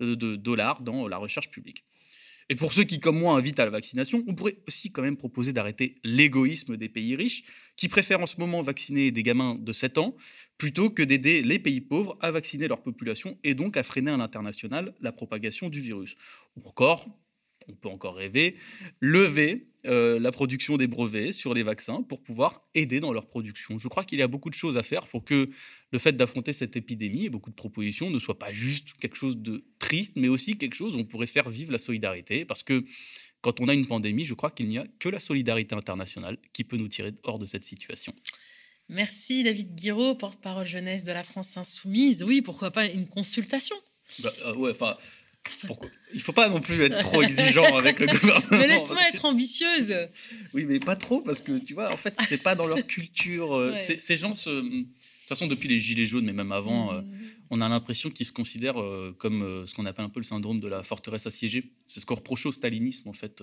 [SPEAKER 7] euh, de dollars dans la recherche publique. Et pour ceux qui, comme moi, invitent à la vaccination, on pourrait aussi quand même proposer d'arrêter l'égoïsme des pays riches, qui préfèrent en ce moment vacciner des gamins de 7 ans, plutôt que d'aider les pays pauvres à vacciner leur population et donc à freiner à l'international la propagation du virus. Ou encore, on peut encore rêver, lever euh, la production des brevets sur les vaccins pour pouvoir aider dans leur production. Je crois qu'il y a beaucoup de choses à faire pour que le fait d'affronter cette épidémie et beaucoup de propositions ne soit pas juste quelque chose de triste, mais aussi quelque chose où on pourrait faire vivre la solidarité. Parce que quand on a une pandémie, je crois qu'il n'y a que la solidarité internationale qui peut nous tirer hors de cette situation.
[SPEAKER 1] Merci David Guiraud, porte-parole jeunesse de la France Insoumise. Oui, pourquoi pas une consultation?
[SPEAKER 7] Bah, euh, ouais, enfin, pourquoi? Il faut pas non plus être trop exigeant avec le [LAUGHS] gouvernement.
[SPEAKER 1] Mais laisse-moi être ambitieuse.
[SPEAKER 7] Oui, mais pas trop parce que tu vois, en fait, c'est pas dans leur culture. Euh, ces gens se. De toute façon, depuis les gilets jaunes, mais même avant, euh, mmh. on a l'impression qu'ils se considèrent euh, comme ce qu'on appelle un peu le syndrome de la forteresse assiégée. C'est ce qu'on reprochait au stalinisme en fait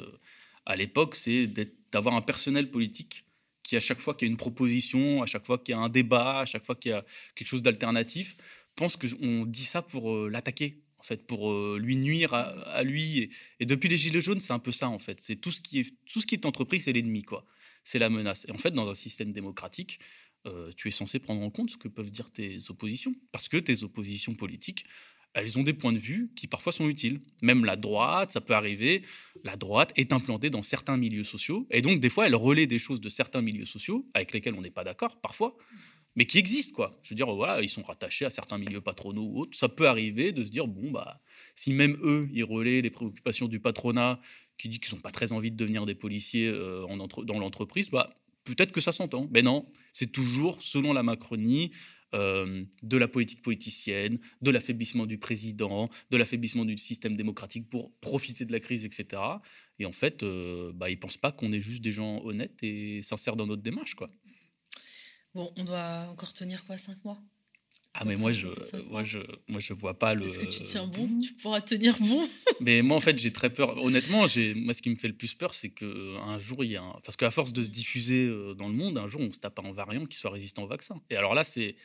[SPEAKER 7] à l'époque, c'est d'avoir un personnel politique qui à chaque fois qu'il y a une proposition, à chaque fois qu'il y a un débat, à chaque fois qu'il y a quelque chose d'alternatif, pense qu'on dit ça pour l'attaquer en fait, pour euh, lui nuire à, lui. Et, depuis les Gilets jaunes, c'est un peu ça, en fait. C'est tout ce qui est, tout ce qui est entrepris, c'est l'ennemi, quoi. C'est la menace. Et en fait, dans un système démocratique, euh, tu es censé prendre en compte ce que peuvent dire tes oppositions. Parce que tes oppositions politiques, elles ont des points de vue qui parfois sont utiles. Même la droite, ça peut arriver. La droite est implantée dans certains milieux sociaux. Et donc, des fois, elle relaie des choses de certains milieux sociaux avec lesquels on n'est pas d'accord, parfois mais qui existent, quoi. Je veux dire, voilà, ils sont rattachés à certains milieux patronaux ou autres. Ça peut arriver de se dire, bon, bah, si même eux, ils relaient les préoccupations du patronat, qui dit qu'ils n'ont pas très envie de devenir des policiers euh, dans l'entreprise, bah, peut-être que ça s'entend. Mais non, c'est toujours, selon la Macronie, euh, de la politique politicienne, de l'affaiblissement du président, de l'affaiblissement du système démocratique pour profiter de la crise, etc. Et en fait, euh, bah, ils ne pensent pas qu'on est juste des gens honnêtes et sincères dans notre démarche. Quoi.
[SPEAKER 1] Bon, on doit encore tenir quoi, cinq mois?
[SPEAKER 7] Ah mais moi je, moi je moi je vois pas le.
[SPEAKER 1] Est-ce que tu tiens bon Tu pourras tenir bon? [LAUGHS]
[SPEAKER 7] Mais moi en fait j'ai très peur. Honnêtement, j'ai moi ce qui me fait le plus peur c'est que euh, un jour il y a un... parce qu'à force de se diffuser euh, dans le monde, un jour on se tape un variant qui soit résistant au vaccin. Et alors là c'est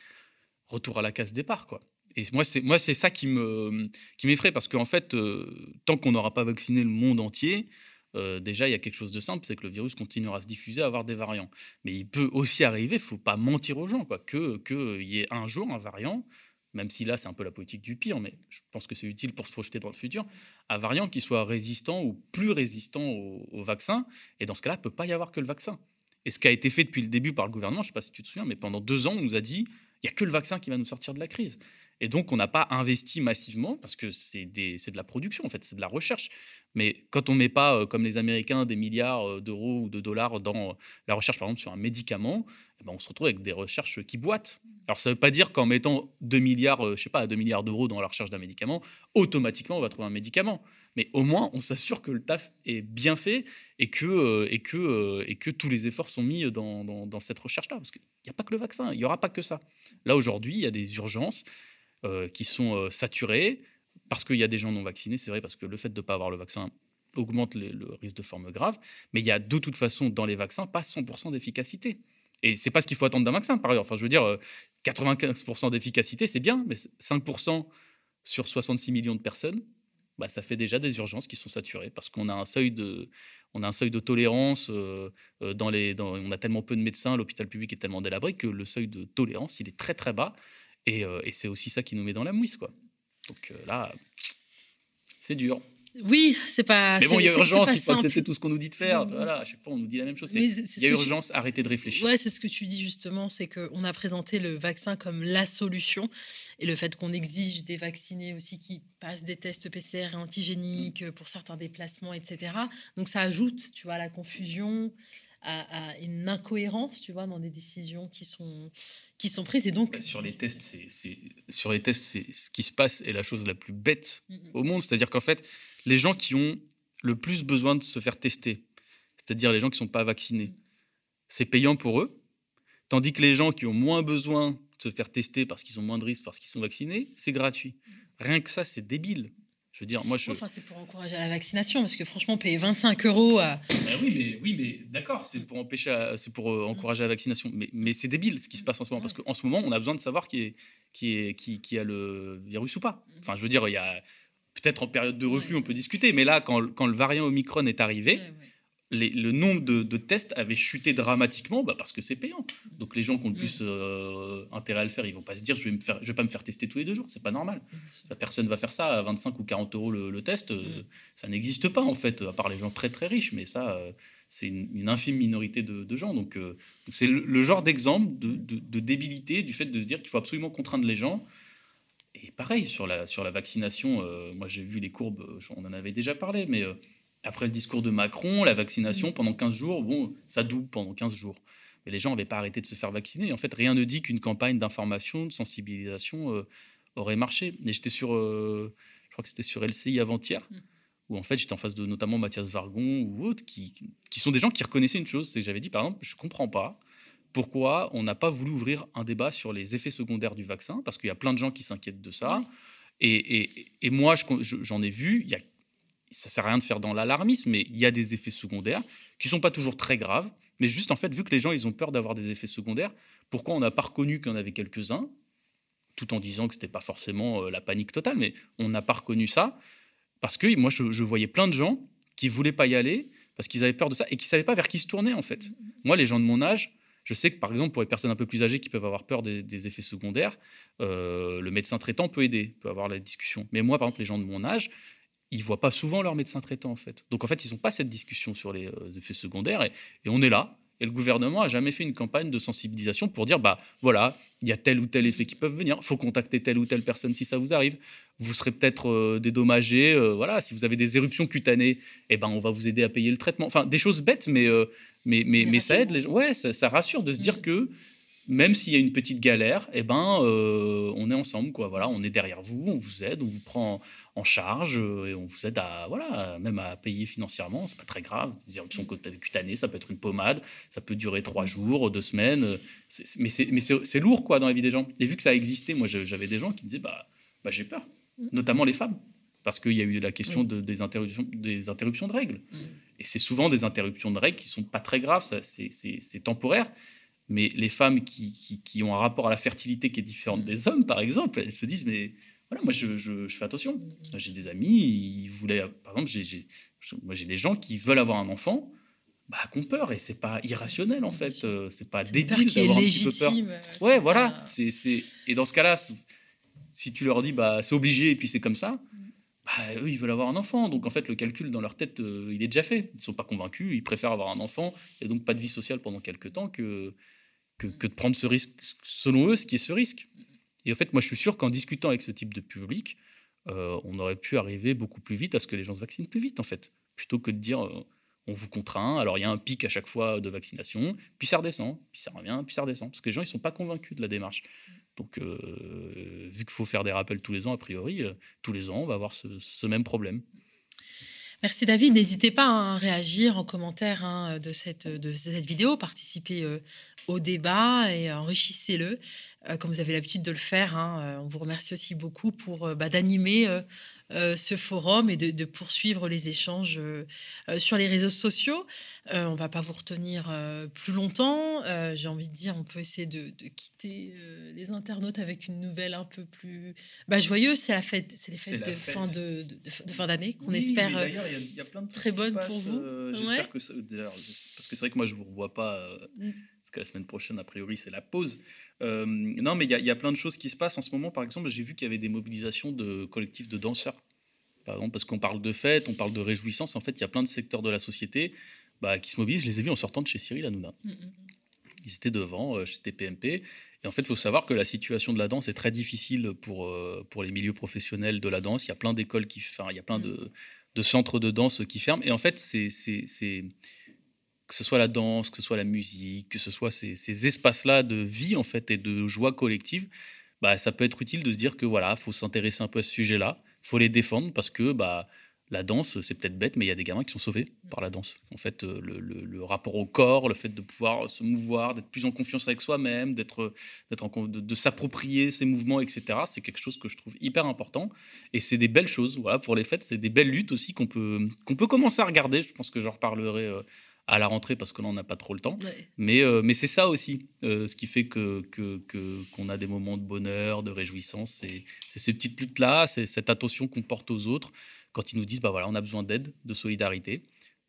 [SPEAKER 7] retour à la case départ quoi. Et moi c'est moi c'est ça qui me qui m'effraie parce qu'en fait euh, tant qu'on n'aura pas vacciné le monde entier, euh, déjà, il y a quelque chose de simple, c'est que le virus continuera à se diffuser, à avoir des variants. Mais il peut aussi arriver, il faut pas mentir aux gens, que qu'il y ait un jour un variant, même si là c'est un peu la politique du pire, mais je pense que c'est utile pour se projeter dans le futur, un variant qui soit résistant ou plus résistant au, vaccin. Et dans ce cas-là, il peut pas y avoir que le vaccin. Et ce qui a été fait depuis le début par le gouvernement, je ne sais pas si tu te souviens, mais pendant deux ans, on nous a dit il n'y a que le vaccin qui va nous sortir de la crise. Et donc, on n'a pas investi massivement parce que c'est de la production, en fait, c'est de la recherche. Mais quand on ne met pas, euh, comme les Américains, des milliards euh, d'euros ou de dollars dans euh, la recherche, par exemple, sur un médicament, eh ben on se retrouve avec des recherches qui boitent. Alors, ça ne veut pas dire qu'en mettant 2 milliards, je sais pas, 2 milliards d'euros dans la recherche d'un médicament, automatiquement, on va trouver un médicament. Mais au moins, on s'assure que le taf est bien fait et que, tous les efforts sont mis dans, cette recherche-là. Parce qu'il n'y a pas que le vaccin, il n'y aura pas que ça. Là, aujourd'hui, il y a des urgences euh, qui sont euh, saturés, parce qu'il y a des gens non vaccinés, c'est vrai, parce que le fait de ne pas avoir le vaccin augmente le risque de forme grave, mais il y a de toute façon dans les vaccins pas 100% d'efficacité. Et c'est pas ce qu'il faut attendre d'un vaccin, par ailleurs. Enfin, je veux dire, 95% euh, d'efficacité, c'est bien, mais 5% sur 66 millions de personnes, bah, ça fait déjà des urgences qui sont saturées parce qu'on a un seuil de, on a un seuil de tolérance dans les, on a tellement peu de médecins, l'hôpital public est tellement délabré que le seuil de tolérance il est très très bas euh, et, c'est aussi ça qui nous met dans la mouise, quoi. Donc euh, là, c'est dur.
[SPEAKER 1] Oui, c'est pas.
[SPEAKER 7] Mais bon, il y a urgence, il faut accepter tout ce qu'on nous dit de faire. Voilà, à chaque fois, on nous dit la même chose. Il y a urgence, arrêtez de réfléchir.
[SPEAKER 1] Ouais, c'est ce que tu dis justement, c'est qu'on a présenté le vaccin comme la solution. Et le fait qu'on exige des vaccinés aussi qui passent des tests PCR et antigéniques pour certains déplacements, etc. Donc ça ajoute, tu vois, la confusion à, une incohérence, tu vois, dans des décisions qui sont, qui sont prises. Et donc...
[SPEAKER 7] Sur les tests, c'est, sur les tests, c'est ce qui se passe est la chose la plus bête au monde. C'est-à-dire qu'en fait, les gens qui ont le plus besoin de se faire tester, c'est-à-dire les gens qui ne sont pas vaccinés, c'est payant pour eux. Tandis que les gens qui ont moins besoin de se faire tester parce qu'ils ont moins de risques, parce qu'ils sont vaccinés, c'est gratuit. Rien que ça, c'est débile. Je veux dire, moi, je.
[SPEAKER 1] Enfin, c'est pour encourager la vaccination, parce que franchement, payer 25 euros. À...
[SPEAKER 7] Ben oui, mais, oui, mais d'accord, c'est pour, empêcher c'est pour euh, encourager la vaccination. Mais, mais c'est débile ce qui se passe en ce moment, parce qu'en ce moment, on a besoin de savoir qui, est, qui, est, qui, qui a le virus ou pas. Enfin, je veux dire, il y a. Peut-être en période de reflux, on peut discuter, mais là, quand, quand le variant Omicron est arrivé, le nombre de, tests avait chuté dramatiquement bah, parce que c'est payant. Donc les gens qui ont le plus euh, intérêt à le faire, ils vont pas se dire je vais me faire, je vais pas me faire tester tous les deux jours, c'est pas normal. La personne va faire ça à 25 ou 40 euros le, test, euh, ça n'existe pas en fait, à part les gens très très riches, mais ça euh, c'est une, infime minorité de, gens. Donc c'est le, genre d'exemple de, débilité du fait de se dire qu'il faut absolument contraindre les gens. Et pareil sur la sur la vaccination, moi j'ai vu les courbes, on en avait déjà parlé, mais après le discours de Macron, la vaccination, pendant 15 jours, bon, ça double pendant 15 jours. Mais les gens n'avaient pas arrêté de se faire vacciner. En fait, rien ne dit qu'une campagne d'information, de sensibilisation euh, aurait marché. Et j'étais sur, euh, je crois que c'était sur LCI avant-hier, mm. où en fait j'étais en face de notamment Mathias Vargon ou autres, qui, qui sont des gens qui reconnaissaient une chose. C'est que j'avais dit, par exemple, je ne comprends pas pourquoi on n'a pas voulu ouvrir un débat sur les effets secondaires du vaccin, parce qu'il y a plein de gens qui s'inquiètent de ça. Et, et, et, moi, j'en ai vu, il y a ça sert à rien de faire dans l'alarmisme, mais il y a des effets secondaires qui sont pas toujours très graves, mais juste en fait, vu que les gens ils ont peur d'avoir des effets secondaires, pourquoi on n'a pas reconnu qu'il y en avait quelques-uns, tout en disant que c'était pas forcément euh, la panique totale, mais on n'a pas reconnu ça parce que moi je, voyais plein de gens qui voulaient pas y aller parce qu'ils avaient peur de ça et qui savaient pas vers qui se tourner en fait. Moi, les gens de mon âge, je sais que par exemple pour les personnes un peu plus âgées qui peuvent avoir peur des, effets secondaires, euh, le médecin traitant peut aider, peut avoir la discussion. Mais moi, par exemple, les gens de mon âge, ils voient pas souvent leur médecin traitant en fait. Donc en fait, ils n'ont pas cette discussion sur les euh, effets secondaires et, on est là. Et le gouvernement a jamais fait une campagne de sensibilisation pour dire bah voilà, il y a tel ou tel effet qui peuvent venir. Faut contacter telle ou telle personne si ça vous arrive. Vous serez peut-être euh, dédommagé. Euh, voilà, si vous avez des éruptions cutanées, eh ben on va vous aider à payer le traitement. Enfin des choses bêtes, mais mais mais, mais ça aide les gens. Ouais, ça, rassure de se dire mmh. que même s'il y a une petite galère, eh ben, euh, on est ensemble, quoi. Voilà, on est derrière vous, on vous aide, on vous prend en charge euh, et on vous aide à, voilà, même à payer financièrement. C'est pas très grave. Des éruptions cutanées, ça peut être une pommade, ça peut durer trois jours, deux semaines. mais c'est lourd, quoi, dans la vie des gens. Et vu que ça a existé, moi, j'avais des gens qui me disaient, bah, bah j'ai peur, mmh. notamment les femmes, parce qu'il y a eu la question de, des, interruptions, des interruptions de règles. Mmh. Et c'est souvent des interruptions de règles qui sont pas très graves, c'est temporaire mais les femmes qui, qui, ont un rapport à la fertilité qui est différent des hommes, par exemple, elles se disent, mais voilà, moi, je, je, fais attention. J'ai des amis, ils voulaient, par exemple, j'ai, moi, j'ai des gens qui veulent avoir un enfant, bah, qui ont peur, et c'est pas irrationnel, en fait. Euh, c'est pas débile d'avoir un petit peu peur. Euh, ouais, voilà. C'est, c'est... Et dans ce cas-là, si tu leur dis, bah, c'est obligé, et puis c'est comme ça, bah, eux, ils veulent avoir un enfant. Donc, en fait, le calcul dans leur tête, euh, il est déjà fait. Ils ne sont pas convaincus. Ils préfèrent avoir un enfant et donc pas de vie sociale pendant quelques temps que, de prendre ce risque, selon eux, ce qui est ce risque. Et en fait, moi, je suis sûr qu'en discutant avec ce type de public, euh, on aurait pu arriver beaucoup plus vite à ce que les gens se vaccinent plus vite, en fait, plutôt que de dire euh, on vous contraint. Alors, il y a un pic à chaque fois de vaccination, puis ça redescend, puis ça revient, puis ça redescend. Parce que les gens, ils ne sont pas convaincus de la démarche. Donc, euh, vu qu'il faut faire des rappels tous les ans, a priori, tous les ans, on va avoir ce même problème.
[SPEAKER 1] Merci David. N'hésitez pas à réagir en commentaire hein, de, cette, vidéo, participez euh, au débat et enrichissez-le, euh, comme vous avez l'habitude de le faire. Hein. Euh, on vous remercie aussi beaucoup pour bah, d'animer euh, ce forum et de, poursuivre les échanges euh, euh, sur les réseaux sociaux. on ne va pas vous retenir plus longtemps. J'ai envie de dire, on peut essayer de, quitter les internautes avec une nouvelle un peu plus bah, joyeuse. C'est la fête, c'est les fêtes de fin de, fin d'année qu'on espère très bonnes pour vous.
[SPEAKER 7] J'espère que parce que c'est vrai que moi je vous revois pas. Mm. Que la semaine prochaine, a priori, c'est la pause. Euh, non, mais il y, a plein de choses qui se passent en ce moment. Par exemple, j'ai vu qu'il y avait des mobilisations de collectifs de danseurs. Par exemple, parce qu'on parle de fêtes, on parle de réjouissance. En fait, il y a plein de secteurs de la société bah, qui se mobilisent. Je les ai vus en sortant de chez Cyril Hanouna. Mm, mm. Ils étaient devant, euh, chez TPMP. Et en fait, il faut savoir que la situation de la danse est très difficile pour, euh, pour les milieux professionnels de la danse. Il y a plein d'écoles qui. Enfin, il y a plein mm. de, de, centres de danse qui ferment. Et en fait, c'est que ce soit la danse, que ce soit la musique, que ce soit ces, espaces-là de vie en fait et de joie collective, bah, ça peut être utile de se dire que voilà, faut s'intéresser un peu à ce sujet-là, faut les défendre parce que bah la danse, c'est peut-être bête, mais il y a des gamins qui sont sauvés par la danse. En fait, euh, le, rapport au corps, le fait de pouvoir se mouvoir, d'être plus en confiance avec soi-même, d'être, d'être de, de s'approprier ses mouvements, etc. C'est quelque chose que je trouve hyper important. Et c'est des belles choses. Voilà, pour les fêtes, c'est des belles luttes aussi qu'on peut, qu'on peut commencer à regarder. Je pense que j'en reparlerai euh, à la rentrée parce que là, on n'a pas trop le temps.
[SPEAKER 1] Ouais.
[SPEAKER 7] Mais, euh, mais c'est ça aussi, euh, ce qui fait que, que, que- qu'on a des moments de bonheur, de réjouissance. C'est, c'est ces petites luttes-là, c'est cette attention qu'on porte aux autres quand ils nous disent bah voilà, on a besoin d'aide, de solidarité.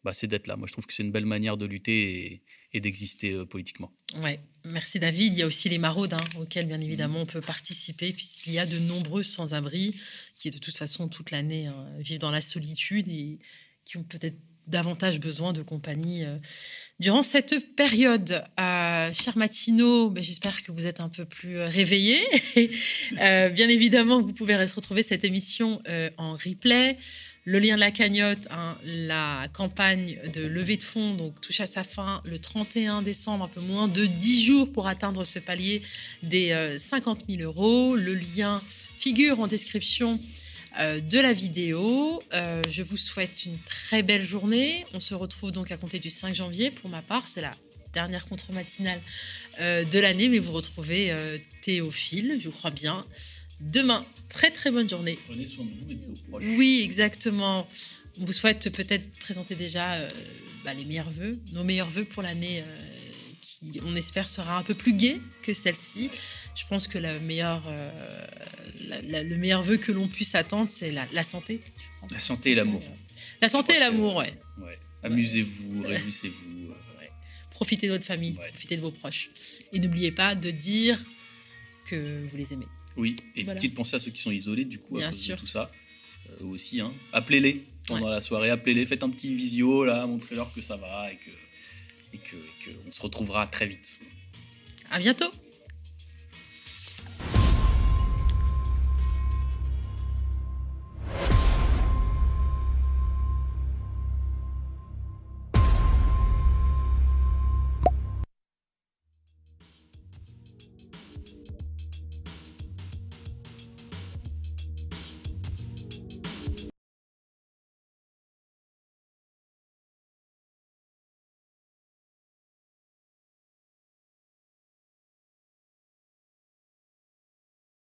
[SPEAKER 7] Bah, c'est d'être là. Moi, je trouve que c'est une belle manière de lutter et, et d'exister euh, politiquement.
[SPEAKER 1] Ouais, merci David. Il y a aussi les maraudes hein, auxquelles, bien évidemment, on peut participer, puisqu'il y a de nombreux sans-abri qui, de toute façon, toute l'année, hein, vivent dans la solitude et qui ont peut-être davantage besoin de compagnie euh, durant cette période. Euh, cher Matino, ben, j'espère que vous êtes un peu plus euh, réveillés. [LAUGHS] Euh, bien évidemment, vous pouvez retrouver cette émission en replay. Le lien de la cagnotte, hein, la campagne de levée de fonds, donc touche à sa fin le 31 décembre, un peu moins de 10 jours pour atteindre ce palier des euh, 50 000 euros. Le lien figure en description de la vidéo. Euh, je vous souhaite une très belle journée. On se retrouve donc à compter du 5 janvier. Pour ma part, c'est la dernière contre-matinale euh, de l'année, mais vous retrouvez euh, Théophile, je crois bien, demain. Très très bonne journée.
[SPEAKER 7] Prenez soin de vous et de vos proches.
[SPEAKER 1] Oui, exactement. On vous souhaite peut-être présenter déjà euh, bah, les meilleurs vœux, nos meilleurs vœux pour l'année euh, qui, on espère, sera un peu plus gai que celle-ci. Je pense que la meilleure, euh, la- la- le meilleur vœu que l'on puisse attendre, c'est la, la santé.
[SPEAKER 7] La santé et l'amour.
[SPEAKER 1] La santé et l'amour, ouais.
[SPEAKER 7] Ouais. Amusez-vous, réjouissez-vous. euh,
[SPEAKER 1] Profitez de votre famille, profitez de vos proches. Et n'oubliez pas de dire que vous les aimez.
[SPEAKER 7] Oui, et
[SPEAKER 1] Voilà.
[SPEAKER 7] petite pensée à ceux qui sont isolés, du coup,
[SPEAKER 1] Bien
[SPEAKER 7] à cause
[SPEAKER 1] sûr.
[SPEAKER 7] de tout ça. Euh, aussi, hein. appelez-les pendant la soirée, appelez-les, faites un petit visio, là, montrez-leur que ça va et que, et et que se retrouvera très vite.
[SPEAKER 1] À bientôt!